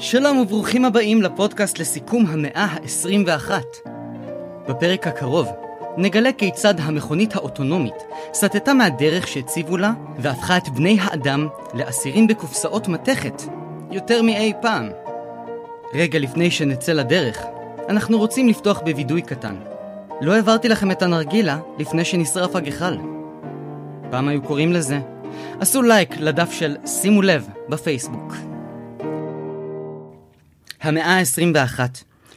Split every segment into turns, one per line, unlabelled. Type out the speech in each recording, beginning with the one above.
שלום וברוכים הבאים לפודקאסט לסיכום המאה ה-21. בפרק הקרוב נגלה כיצד המכונית האוטונומית סטתה מהדרך שהציבו לה והפכה את בני האדם לאסירים בקופסאות מתכת יותר מאי פעם. רגע לפני שנצא לדרך, אנחנו רוצים לפתוח בווידוי קטן. לא העברתי לכם את הנרגילה לפני שנשרף הגחל. פעם היו קוראים לזה. עשו לייק לדף של שימו לב בפייסבוק. המאה ה-21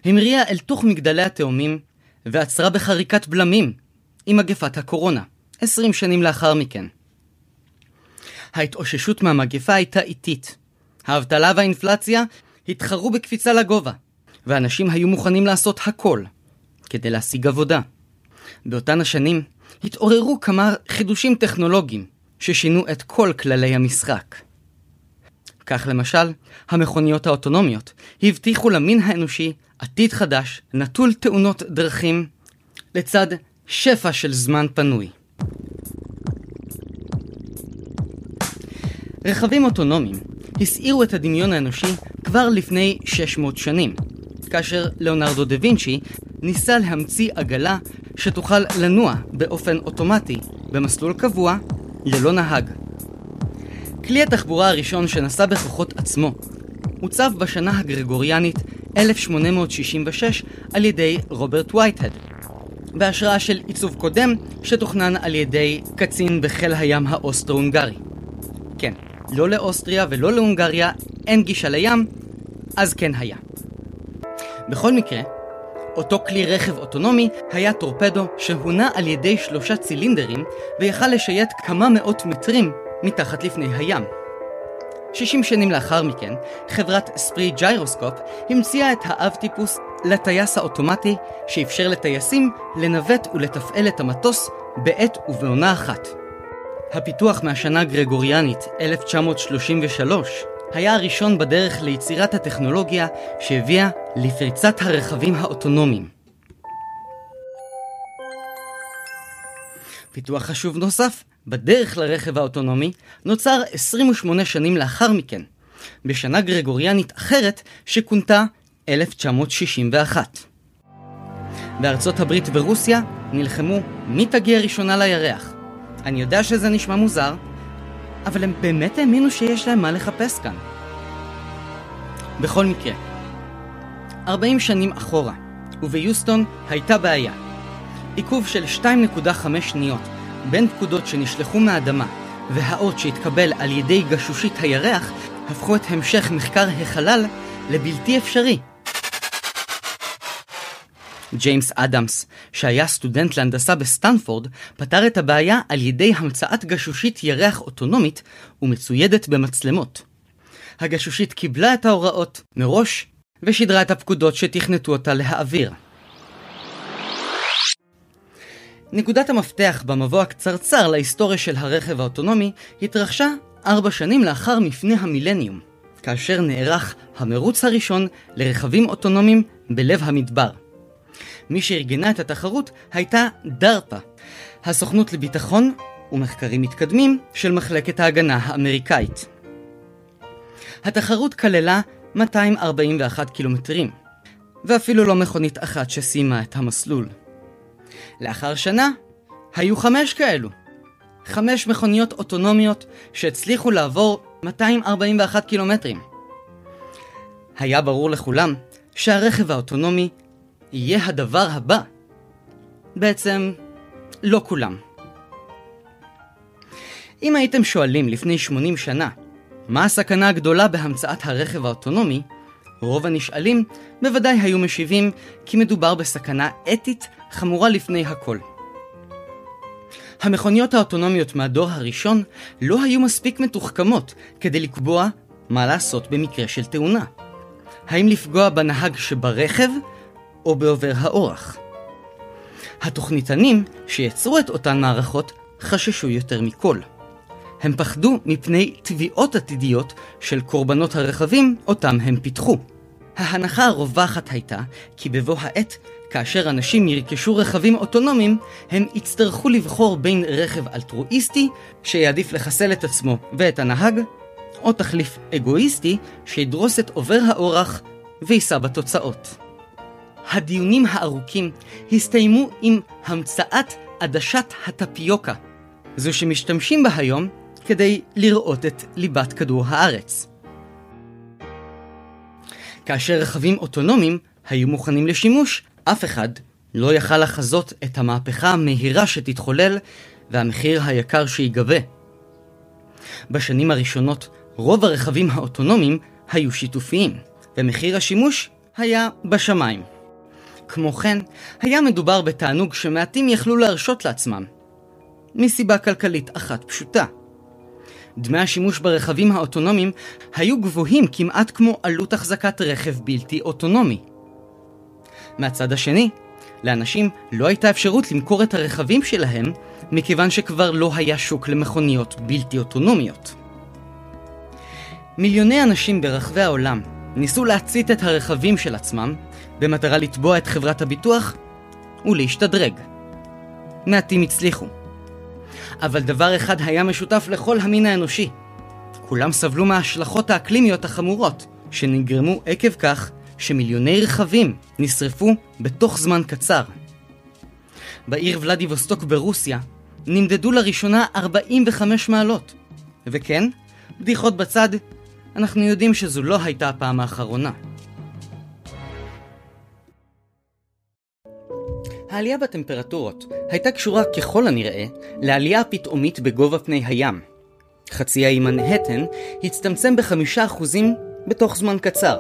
המריאה אל תוך מגדלי התאומים ועצרה בחריקת בלמים עם מגפת הקורונה, 20 שנים לאחר מכן. ההתאוששות מהמגפה הייתה איטית. האבטלה והאינפלציה התחרו בקפיצה לגובה, ואנשים היו מוכנים לעשות הכל כדי להשיג עבודה. באותן השנים התעוררו כמה חידושים טכנולוגיים ששינו את כל כללי המשחק. כך למשל, המכוניות האוטונומיות הבטיחו למין האנושי עתיד חדש, נטול תאונות דרכים, לצד שפע של זמן פנוי. רכבים אוטונומיים הסעירו את הדמיון האנושי כבר לפני 600 שנים, כאשר ליאונרדו דה וינצ'י ניסה להמציא עגלה שתוכל לנוע באופן אוטומטי במסלול קבוע ללא נהג. כלי התחבורה הראשון שנסע בכוחות עצמו עוצב בשנה הגרגוריאנית 1866 על ידי רוברט וייטהד, בהשראה של עיצוב קודם שתוכנן על ידי קצין בחיל הים האוסטרו-הונגרי. כן, לא לאוסטריה ולא להונגריה אין גישה לים, אז כן היה. בכל מקרה, אותו כלי רכב אוטונומי היה טורפדו שהונע על ידי שלושה צילינדרים ויכל לשייט כמה מאות מטרים מתחת לפני הים. 60 שנים לאחר מכן, חברת ספרי ג'יירוסקופ המציאה את האב טיפוס לטייס האוטומטי שאפשר לטייסים לנווט ולתפעל את המטוס בעת ובעונה אחת. הפיתוח מהשנה הגרגוריאנית 1933 היה הראשון בדרך ליצירת הטכנולוגיה שהביאה לפריצת הרכבים האוטונומיים. פיתוח חשוב נוסף בדרך לרכב האוטונומי נוצר 28 שנים לאחר מכן, בשנה גרגוריאנית אחרת שכונתה 1961. בארצות הברית ורוסיה נלחמו מי תגיע ראשונה לירח. אני יודע שזה נשמע מוזר, אבל הם באמת האמינו שיש להם מה לחפש כאן. בכל מקרה, 40 שנים אחורה, וביוסטון הייתה בעיה. עיכוב של 2.5 שניות בין פקודות שנשלחו מהאדמה והאות שהתקבל על ידי גשושית הירח הפכו את המשך מחקר החלל לבלתי אפשרי. ג'יימס אדמס, שהיה סטודנט להנדסה בסטנפורד, פתר את הבעיה על ידי המצאת גשושית ירח אוטונומית ומצוידת במצלמות. הגשושית קיבלה את ההוראות מראש ושידרה את הפקודות שתכנתו אותה להעביר. נקודת המפתח במבוא הקצרצר להיסטוריה של הרכב האוטונומי התרחשה ארבע שנים לאחר מפנה המילניום, כאשר נערך המרוץ הראשון לרכבים אוטונומיים בלב המדבר. מי שארגנה את התחרות הייתה דרפה, הסוכנות לביטחון ומחקרים מתקדמים של מחלקת ההגנה האמריקאית. התחרות כללה 241 קילומטרים, ואפילו לא מכונית אחת שסיימה את המסלול. לאחר שנה, היו חמש כאלו. חמש מכוניות אוטונומיות שהצליחו לעבור 241 קילומטרים. היה ברור לכולם שהרכב האוטונומי יהיה הדבר הבא. בעצם, לא כולם. אם הייתם שואלים לפני 80 שנה, מה הסכנה הגדולה בהמצאת הרכב האוטונומי, רוב הנשאלים בוודאי היו משיבים כי מדובר בסכנה אתית חמורה לפני הכל. המכוניות האוטונומיות מהדור הראשון לא היו מספיק מתוחכמות כדי לקבוע מה לעשות במקרה של תאונה. האם לפגוע בנהג שברכב או בעובר האורח. התוכניתנים שיצרו את אותן מערכות חששו יותר מכל. הם פחדו מפני תביעות עתידיות של קורבנות הרכבים אותם הם פיתחו. ההנחה הרווחת הייתה כי בבוא העת, כאשר אנשים ירכשו רכבים אוטונומיים, הם יצטרכו לבחור בין רכב אלטרואיסטי, שיעדיף לחסל את עצמו ואת הנהג, או תחליף אגואיסטי שידרוס את עובר האורח ויישא בתוצאות. הדיונים הארוכים הסתיימו עם המצאת עדשת הטפיוקה, זו שמשתמשים בה היום כדי לראות את ליבת כדור הארץ. כאשר רכבים אוטונומיים היו מוכנים לשימוש, אף אחד לא יכל לחזות את המהפכה המהירה שתתחולל והמחיר היקר שיגבה. בשנים הראשונות רוב הרכבים האוטונומיים היו שיתופיים, ומחיר השימוש היה בשמיים. כמו כן, היה מדובר בתענוג שמעטים יכלו להרשות לעצמם. מסיבה כלכלית אחת פשוטה. דמי השימוש ברכבים האוטונומיים היו גבוהים כמעט כמו עלות החזקת רכב בלתי אוטונומי. מהצד השני, לאנשים לא הייתה אפשרות למכור את הרכבים שלהם, מכיוון שכבר לא היה שוק למכוניות בלתי אוטונומיות. מיליוני אנשים ברחבי העולם ניסו להצית את הרכבים של עצמם, במטרה לתבוע את חברת הביטוח ולהשתדרג. מעטים הצליחו. אבל דבר אחד היה משותף לכל המין האנושי. כולם סבלו מההשלכות האקלימיות החמורות, שנגרמו עקב כך שמיליוני רכבים נשרפו בתוך זמן קצר. בעיר ולדיווסטוק ברוסיה נמדדו לראשונה 45 מעלות. וכן, בדיחות בצד, אנחנו יודעים שזו לא הייתה הפעם האחרונה. העלייה בטמפרטורות הייתה קשורה ככל הנראה לעלייה פתאומית בגובה פני הים. חצי האי מנהטן הצטמצם בחמישה אחוזים בתוך זמן קצר.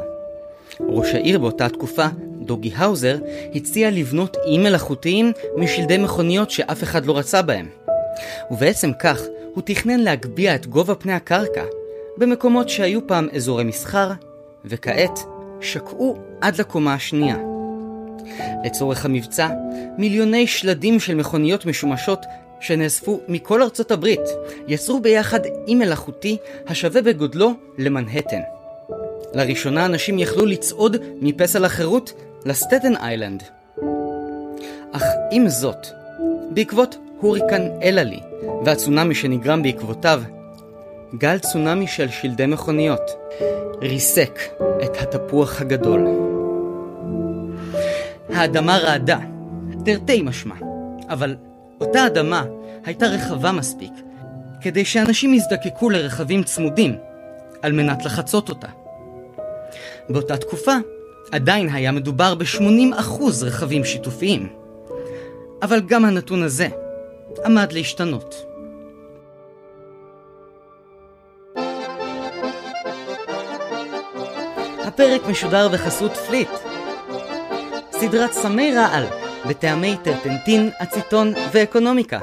ראש העיר באותה תקופה, דוגי האוזר, הציע לבנות איים מלאכותיים משלדי מכוניות שאף אחד לא רצה בהם. ובעצם כך, הוא תכנן להגביה את גובה פני הקרקע במקומות שהיו פעם אזורי מסחר, וכעת שקעו עד לקומה השנייה. לצורך המבצע, מיליוני שלדים של מכוניות משומשות שנאספו מכל ארצות הברית יצרו ביחד אי מלאכותי השווה בגודלו למנהטן. לראשונה אנשים יכלו לצעוד מפסל החירות לסטטן איילנד. אך עם זאת, בעקבות הוריקן אלעלי והצונאמי שנגרם בעקבותיו, גל צונאמי של שלדי מכוניות ריסק את התפוח הגדול. האדמה רעדה, תרתי משמע, אבל אותה אדמה הייתה רחבה מספיק כדי שאנשים יזדקקו לרכבים צמודים על מנת לחצות אותה. באותה תקופה עדיין היה מדובר ב-80% רכבים שיתופיים. אבל גם הנתון הזה עמד להשתנות. הפרק משודר בחסות פליט, סדרת סמי רעל בטעמי טרפנטין, אציטון ואקונומיקה.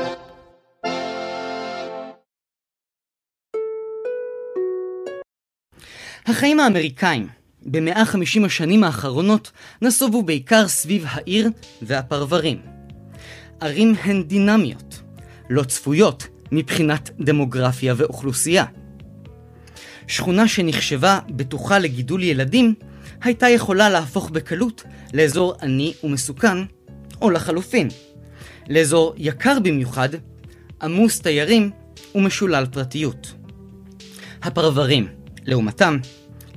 החיים האמריקאים במאה חמישים השנים האחרונות נסובו בעיקר סביב העיר והפרברים. ערים הן דינמיות, לא צפויות מבחינת דמוגרפיה ואוכלוסייה. שכונה שנחשבה בטוחה לגידול ילדים, הייתה יכולה להפוך בקלות לאזור עני ומסוכן, או לחלופין, לאזור יקר במיוחד, עמוס תיירים ומשולל פרטיות. הפרברים, לעומתם,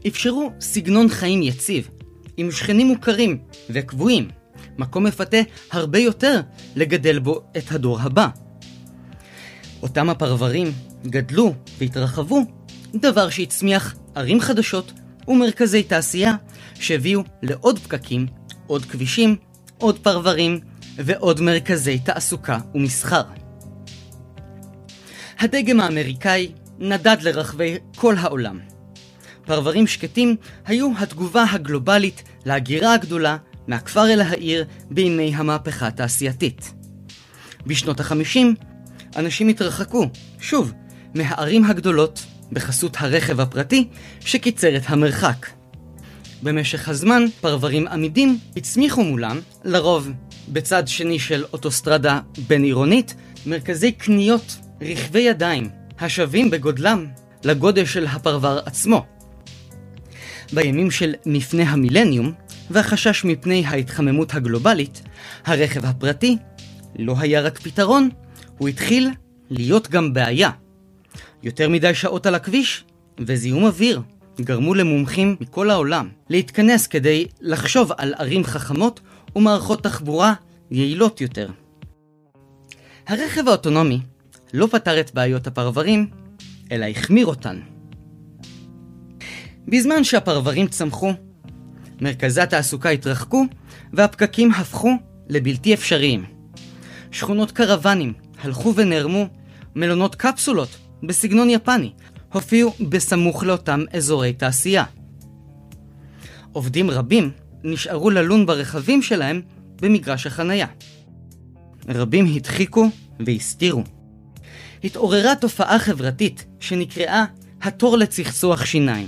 אפשרו סגנון חיים יציב, עם שכנים מוכרים וקבועים, מקום מפתה הרבה יותר לגדל בו את הדור הבא. אותם הפרברים גדלו והתרחבו, דבר שהצמיח ערים חדשות ומרכזי תעשייה שהביאו לעוד פקקים, עוד כבישים, עוד פרברים ועוד מרכזי תעסוקה ומסחר. הדגם האמריקאי נדד לרחבי כל העולם. פרברים שקטים היו התגובה הגלובלית להגירה הגדולה מהכפר אל העיר בימי המהפכה התעשייתית. בשנות החמישים, אנשים התרחקו, שוב, מהערים הגדולות בחסות הרכב הפרטי שקיצר את המרחק. במשך הזמן, פרברים עמידים הצמיחו מולם, לרוב בצד שני של אוטוסטרדה בין-עירונית, מרכזי קניות רכבי ידיים, השווים בגודלם לגודל של הפרבר עצמו. בימים של מפנה המילניום, והחשש מפני ההתחממות הגלובלית, הרכב הפרטי לא היה רק פתרון, הוא התחיל להיות גם בעיה. יותר מדי שעות על הכביש וזיהום אוויר גרמו למומחים מכל העולם להתכנס כדי לחשוב על ערים חכמות ומערכות תחבורה יעילות יותר. הרכב האוטונומי לא פתר את בעיות הפרברים, אלא החמיר אותן. בזמן שהפרברים צמחו, מרכזי התעסוקה התרחקו והפקקים הפכו לבלתי אפשריים. שכונות קרוונים הלכו ונערמו, מלונות קפסולות בסגנון יפני הופיעו בסמוך לאותם אזורי תעשייה. עובדים רבים נשארו ללון ברכבים שלהם במגרש החנייה. רבים הדחיקו והסתירו. התעוררה תופעה חברתית שנקראה התור לצחצוח שיניים.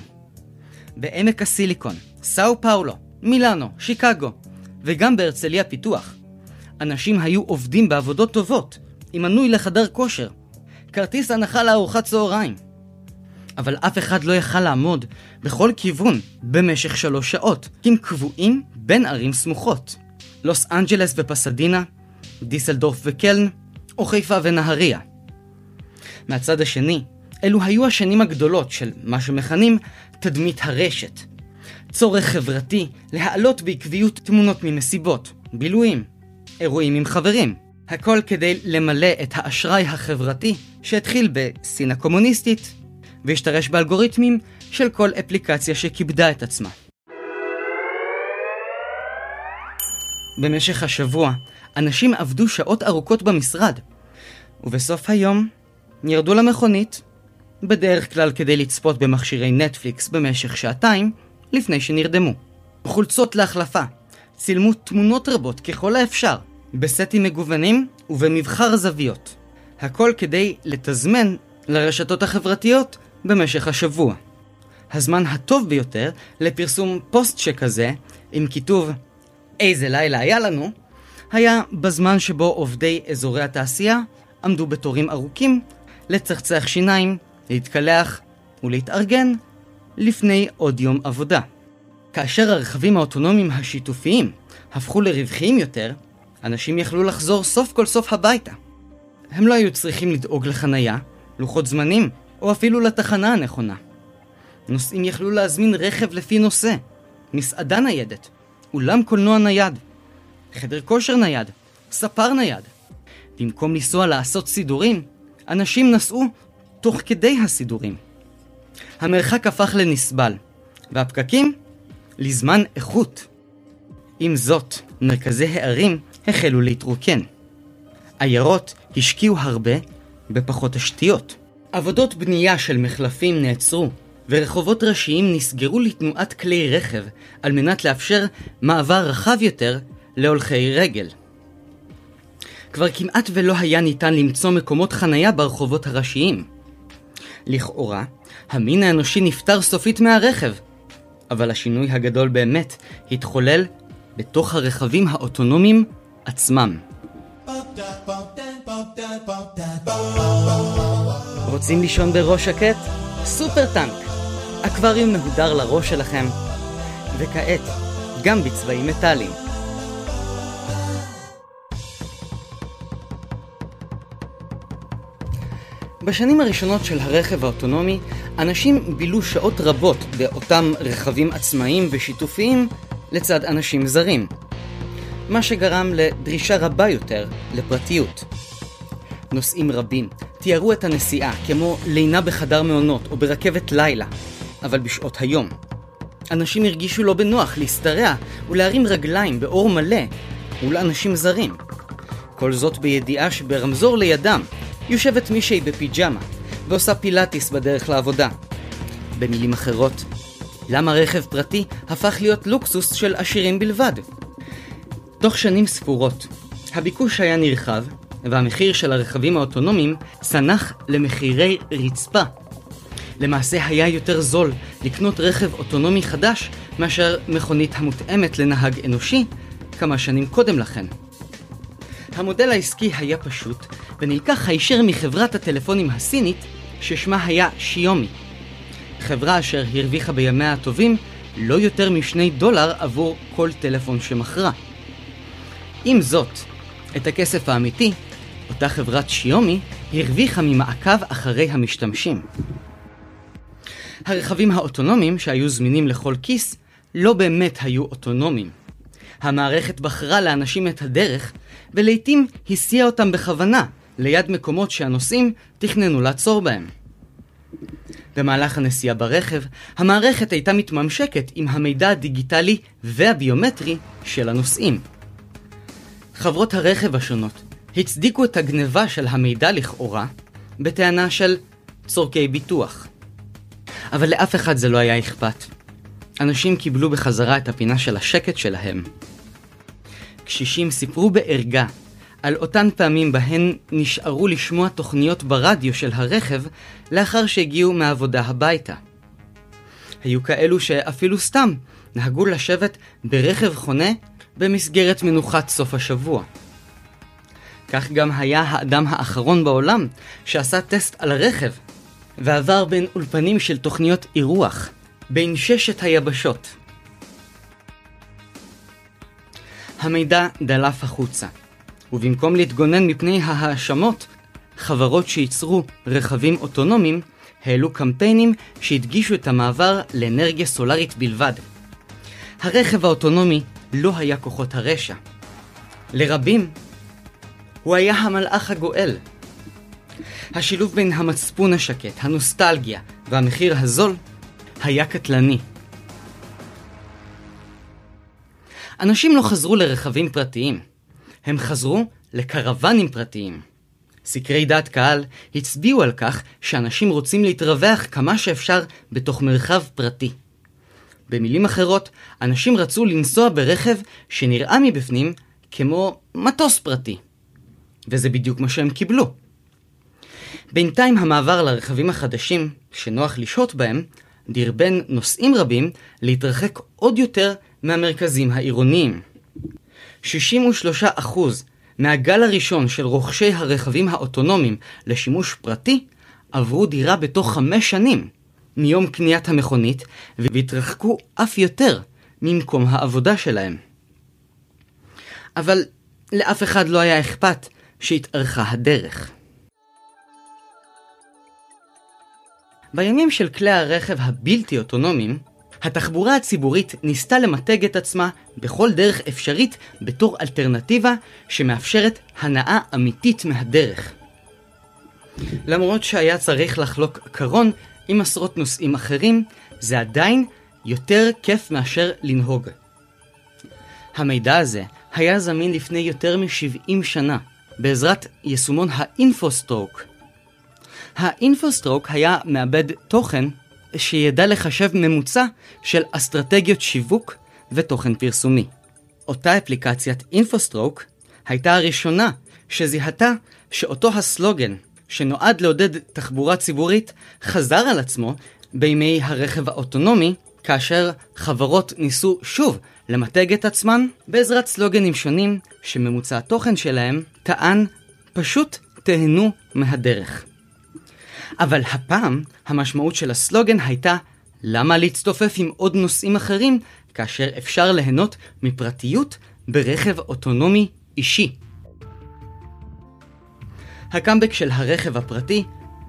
בעמק הסיליקון, סאו פאולו, מילאנו, שיקגו, וגם בהרצליה פיתוח. אנשים היו עובדים בעבודות טובות, עם מנוי לחדר כושר, כרטיס הנחה לארוחת צהריים. אבל אף אחד לא יכל לעמוד בכל כיוון במשך שלוש שעות, כי הם קבועים בין ערים סמוכות. לוס אנג'לס ופסדינה, דיסלדורף וקלן, או חיפה ונהריה. מהצד השני, אלו היו השנים הגדולות של מה שמכנים תדמית הרשת. צורך חברתי להעלות בעקביות תמונות ממסיבות, בילויים, אירועים עם חברים. הכל כדי למלא את האשראי החברתי שהתחיל בסין הקומוניסטית והשתרש באלגוריתמים של כל אפליקציה שכיבדה את עצמה. במשך השבוע, אנשים עבדו שעות ארוכות במשרד, ובסוף היום ירדו למכונית, בדרך כלל כדי לצפות במכשירי נטפליקס במשך שעתיים, לפני שנרדמו. חולצות להחלפה, צילמו תמונות רבות ככל האפשר, בסטים מגוונים ובמבחר זוויות. הכל כדי לתזמן לרשתות החברתיות במשך השבוע. הזמן הטוב ביותר לפרסום פוסט שכזה, עם כיתוב איזה לילה היה לנו, היה בזמן שבו עובדי אזורי התעשייה עמדו בתורים ארוכים לצחצח שיניים, להתקלח ולהתארגן לפני עוד יום עבודה. כאשר הרכבים האוטונומיים השיתופיים הפכו לרווחיים יותר, אנשים יכלו לחזור סוף כל סוף הביתה. הם לא היו צריכים לדאוג לחנייה, לוחות זמנים, או אפילו לתחנה הנכונה. נוסעים יכלו להזמין רכב לפי נושא, מסעדה ניידת, אולם קולנוע נייד, חדר כושר נייד, ספר נייד. במקום לנסוע לעשות סידורים, אנשים נסעו תוך כדי הסידורים. המרחק הפך לנסבל, והפקקים לזמן איכות. עם זאת, מרכזי הערים החלו להתרוקן. עיירות השקיעו הרבה בפחות תשתיות. עבודות בנייה של מחלפים נעצרו, ורחובות ראשיים נסגרו לתנועת כלי רכב על מנת לאפשר מעבר רחב יותר להולכי רגל. כבר כמעט ולא היה ניתן למצוא מקומות חנייה ברחובות הראשיים. לכאורה, המין האנושי נפטר סופית מהרכב, אבל השינוי הגדול באמת התחולל בתוך הרכבים האוטונומיים עצמם. רוצים לישון בראש שקט? סופר טנק! אקווריום מהודר לראש שלכם, וכעת, גם בצבעים מטאליים. בשנים הראשונות של הרכב האוטונומי, אנשים בילו שעות רבות באותם רכבים עצמאיים ושיתופיים לצד אנשים זרים, מה שגרם לדרישה רבה יותר לפרטיות. נוסעים רבים תיארו את הנסיעה כמו לינה בחדר מעונות או ברכבת לילה, אבל בשעות היום. אנשים הרגישו לא בנוח להשתרע ולהרים רגליים באור מלא מול אנשים זרים. כל זאת בידיעה שברמזור לידם יושבת מישהי בפיג'מה ועושה פילאטיס בדרך לעבודה. במילים אחרות, למה רכב פרטי הפך להיות לוקסוס של עשירים בלבד? תוך שנים ספורות, הביקוש היה נרחב, והמחיר של הרכבים האוטונומיים צנח למחירי רצפה. למעשה היה יותר זול לקנות רכב אוטונומי חדש מאשר מכונית המותאמת לנהג אנושי כמה שנים קודם לכן. המודל העסקי היה פשוט, ונלקח הישר מחברת הטלפונים הסינית, ששמה היה שיומי. חברה אשר הרוויחה בימיה הטובים לא יותר משני דולר עבור כל טלפון שמכרה. עם זאת, את הכסף האמיתי, אותה חברת שיומי הרוויחה ממעקב אחרי המשתמשים. הרכבים האוטונומיים שהיו זמינים לכל כיס לא באמת היו אוטונומיים. המערכת בחרה לאנשים את הדרך, ולעיתים הסיעה אותם בכוונה ליד מקומות שהנוסעים תכננו לעצור בהם. במהלך הנסיעה ברכב, המערכת הייתה מתממשקת עם המידע הדיגיטלי והביומטרי של הנוסעים. חברות הרכב השונות הצדיקו את הגניבה של המידע לכאורה בטענה של צורכי ביטוח. אבל לאף אחד זה לא היה אכפת. אנשים קיבלו בחזרה את הפינה של השקט שלהם. קשישים סיפרו בערגה על אותן פעמים בהן נשארו לשמוע תוכניות ברדיו של הרכב לאחר שהגיעו מהעבודה הביתה. היו כאלו שאפילו סתם נהגו לשבת ברכב חונה במסגרת מנוחת סוף השבוע. כך גם היה האדם האחרון בעולם שעשה טסט על הרכב ועבר בין אולפנים של תוכניות אירוח בין ששת היבשות. המידע דלף החוצה, ובמקום להתגונן מפני ההאשמות, חברות שייצרו רכבים אוטונומיים העלו קמפיינים שהדגישו את המעבר לאנרגיה סולארית בלבד. הרכב האוטונומי לא היה כוחות הרשע. לרבים, הוא היה המלאך הגואל. השילוב בין המצפון השקט, הנוסטלגיה והמחיר הזול היה קטלני. אנשים לא חזרו לרכבים פרטיים, הם חזרו לקרוונים פרטיים. סקרי דעת קהל הצביעו על כך שאנשים רוצים להתרווח כמה שאפשר בתוך מרחב פרטי. במילים אחרות, אנשים רצו לנסוע ברכב שנראה מבפנים כמו מטוס פרטי. וזה בדיוק מה שהם קיבלו. בינתיים המעבר לרכבים החדשים, שנוח לשהות בהם, דרבן נוסעים רבים להתרחק עוד יותר מהמרכזים העירוניים. 63% מהגל הראשון של רוכשי הרכבים האוטונומיים לשימוש פרטי עברו דירה בתוך חמש שנים מיום קניית המכונית והתרחקו אף יותר ממקום העבודה שלהם. אבל לאף אחד לא היה אכפת שהתארכה הדרך. בימים של כלי הרכב הבלתי אוטונומיים, התחבורה הציבורית ניסתה למתג את עצמה בכל דרך אפשרית בתור אלטרנטיבה שמאפשרת הנאה אמיתית מהדרך. למרות שהיה צריך לחלוק קרון עם עשרות נוסעים אחרים, זה עדיין יותר כיף מאשר לנהוג. המידע הזה היה זמין לפני יותר מ-70 שנה, בעזרת יישומון האינפוסטרוק. האינפוסטרוק היה מעבד תוכן שידע לחשב ממוצע של אסטרטגיות שיווק ותוכן פרסומי. אותה אפליקציית אינפוסטרוק הייתה הראשונה שזיהתה שאותו הסלוגן שנועד לעודד תחבורה ציבורית חזר על עצמו בימי הרכב האוטונומי, כאשר חברות ניסו שוב למתג את עצמן בעזרת סלוגנים שונים שממוצע התוכן שלהם טען פשוט תהנו מהדרך. אבל הפעם המשמעות של הסלוגן הייתה למה להצטופף עם עוד נושאים אחרים כאשר אפשר ליהנות מפרטיות ברכב אוטונומי אישי. הקאמבק של הרכב הפרטי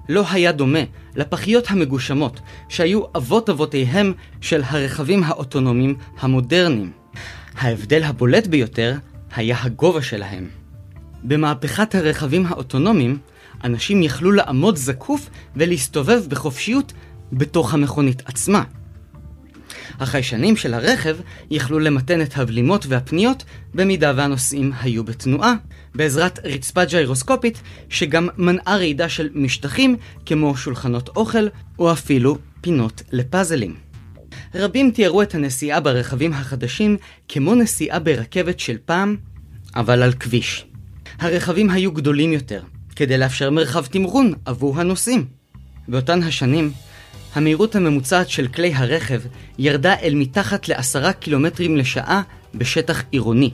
לא היה דומה לפחיות המגושמות שהיו אבות אבותיהם של הרכבים האוטונומיים המודרניים. ההבדל הבולט ביותר היה הגובה שלהם. במהפכת הרכבים האוטונומיים, אנשים יכלו לעמוד זקוף ולהסתובב בחופשיות בתוך המכונית עצמה. החיישנים של הרכב יכלו למתן את הבלימות והפניות במידה והנוסעים היו בתנועה, בעזרת רצפה ג'יירוסקופית שגם מנעה רעידה של משטחים כמו שולחנות אוכל או אפילו פינות לפאזלים. רבים תיארו את הנסיעה ברכבים החדשים כמו נסיעה ברכבת של פעם, אבל על כביש. הרכבים היו גדולים יותר, כדי לאפשר מרחב תמרון עבור הנוסעים. באותן השנים, המהירות הממוצעת של כלי הרכב ירדה אל מתחת לעשרה קילומטרים לשעה בשטח עירוני.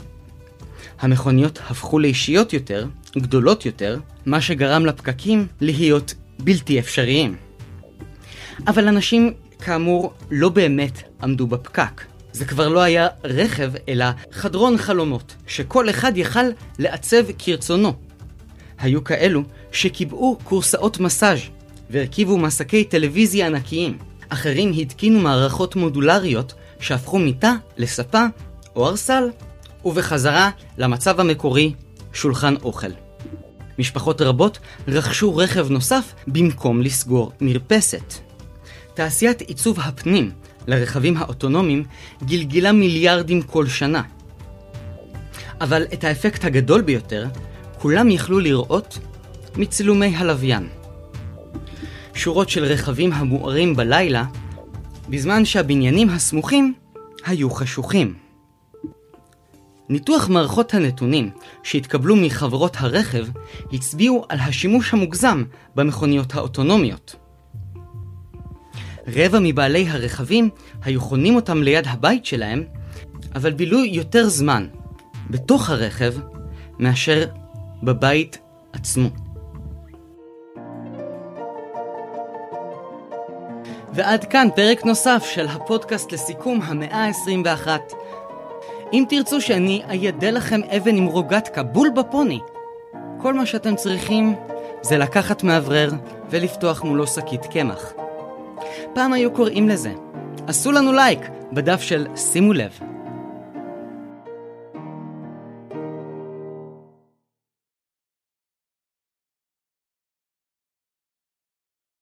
המכוניות הפכו לאישיות יותר, גדולות יותר, מה שגרם לפקקים להיות בלתי אפשריים. אבל אנשים, כאמור, לא באמת עמדו בפקק. זה כבר לא היה רכב, אלא חדרון חלומות, שכל אחד יכל לעצב כרצונו. היו כאלו שקיבעו קורסאות מסאז' והרכיבו מסקי טלוויזיה ענקיים. אחרים התקינו מערכות מודולריות שהפכו מיטה לספה או ארסל, ובחזרה למצב המקורי, שולחן אוכל. משפחות רבות רכשו רכב נוסף במקום לסגור מרפסת. תעשיית עיצוב הפנים לרכבים האוטונומיים גלגלה מיליארדים כל שנה. אבל את האפקט הגדול ביותר כולם יכלו לראות מצילומי הלוויין. שורות של רכבים המוארים בלילה, בזמן שהבניינים הסמוכים היו חשוכים. ניתוח מערכות הנתונים שהתקבלו מחברות הרכב הצביעו על השימוש המוגזם במכוניות האוטונומיות. רבע מבעלי הרכבים היו חונים אותם ליד הבית שלהם, אבל בילו יותר זמן בתוך הרכב מאשר בבית עצמו. ועד כאן פרק נוסף של הפודקאסט לסיכום המאה ה-21. אם תרצו שאני איידה לכם אבן עם רוגטקה בול בפוני, כל מה שאתם צריכים זה לקחת מאוורר ולפתוח מולו שקית קמח. פעם היו קוראים לזה. עשו לנו לייק בדף של שימו לב.